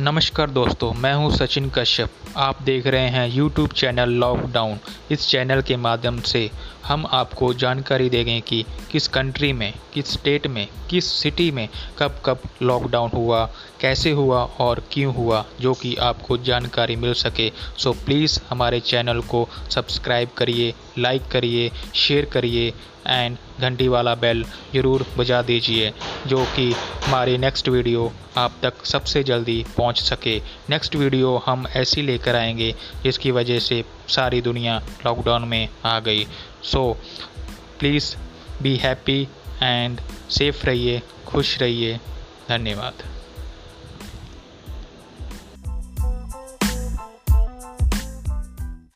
नमस्कार दोस्तों, मैं हूँ सचिन कश्यप। आप देख रहे हैं यूट्यूब चैनल लॉकडाउन इस चैनल के माध्यम से हम आपको जानकारी देंगे कि किस कंट्री में, किस स्टेट में, किस सिटी में कब कब लॉकडाउन हुआ, कैसे हुआ और क्यों हुआ, जो कि आपको जानकारी मिल सके। सो प्लीज़ हमारे चैनल को सब्सक्राइब करिए। लाइक करिए शेयर करिए एंड घंटी वाला बेल ज़रूर बजा दीजिए, जो कि हमारी नेक्स्ट वीडियो आप तक सबसे जल्दी पहुँच सके। नेक्स्ट वीडियो हम ऐसी लेकर आएँगे, जिसकी वजह से सारी दुनिया लॉकडाउन में आ गई। So please be happy and safe रहिए, खुश रहिए। धन्यवाद।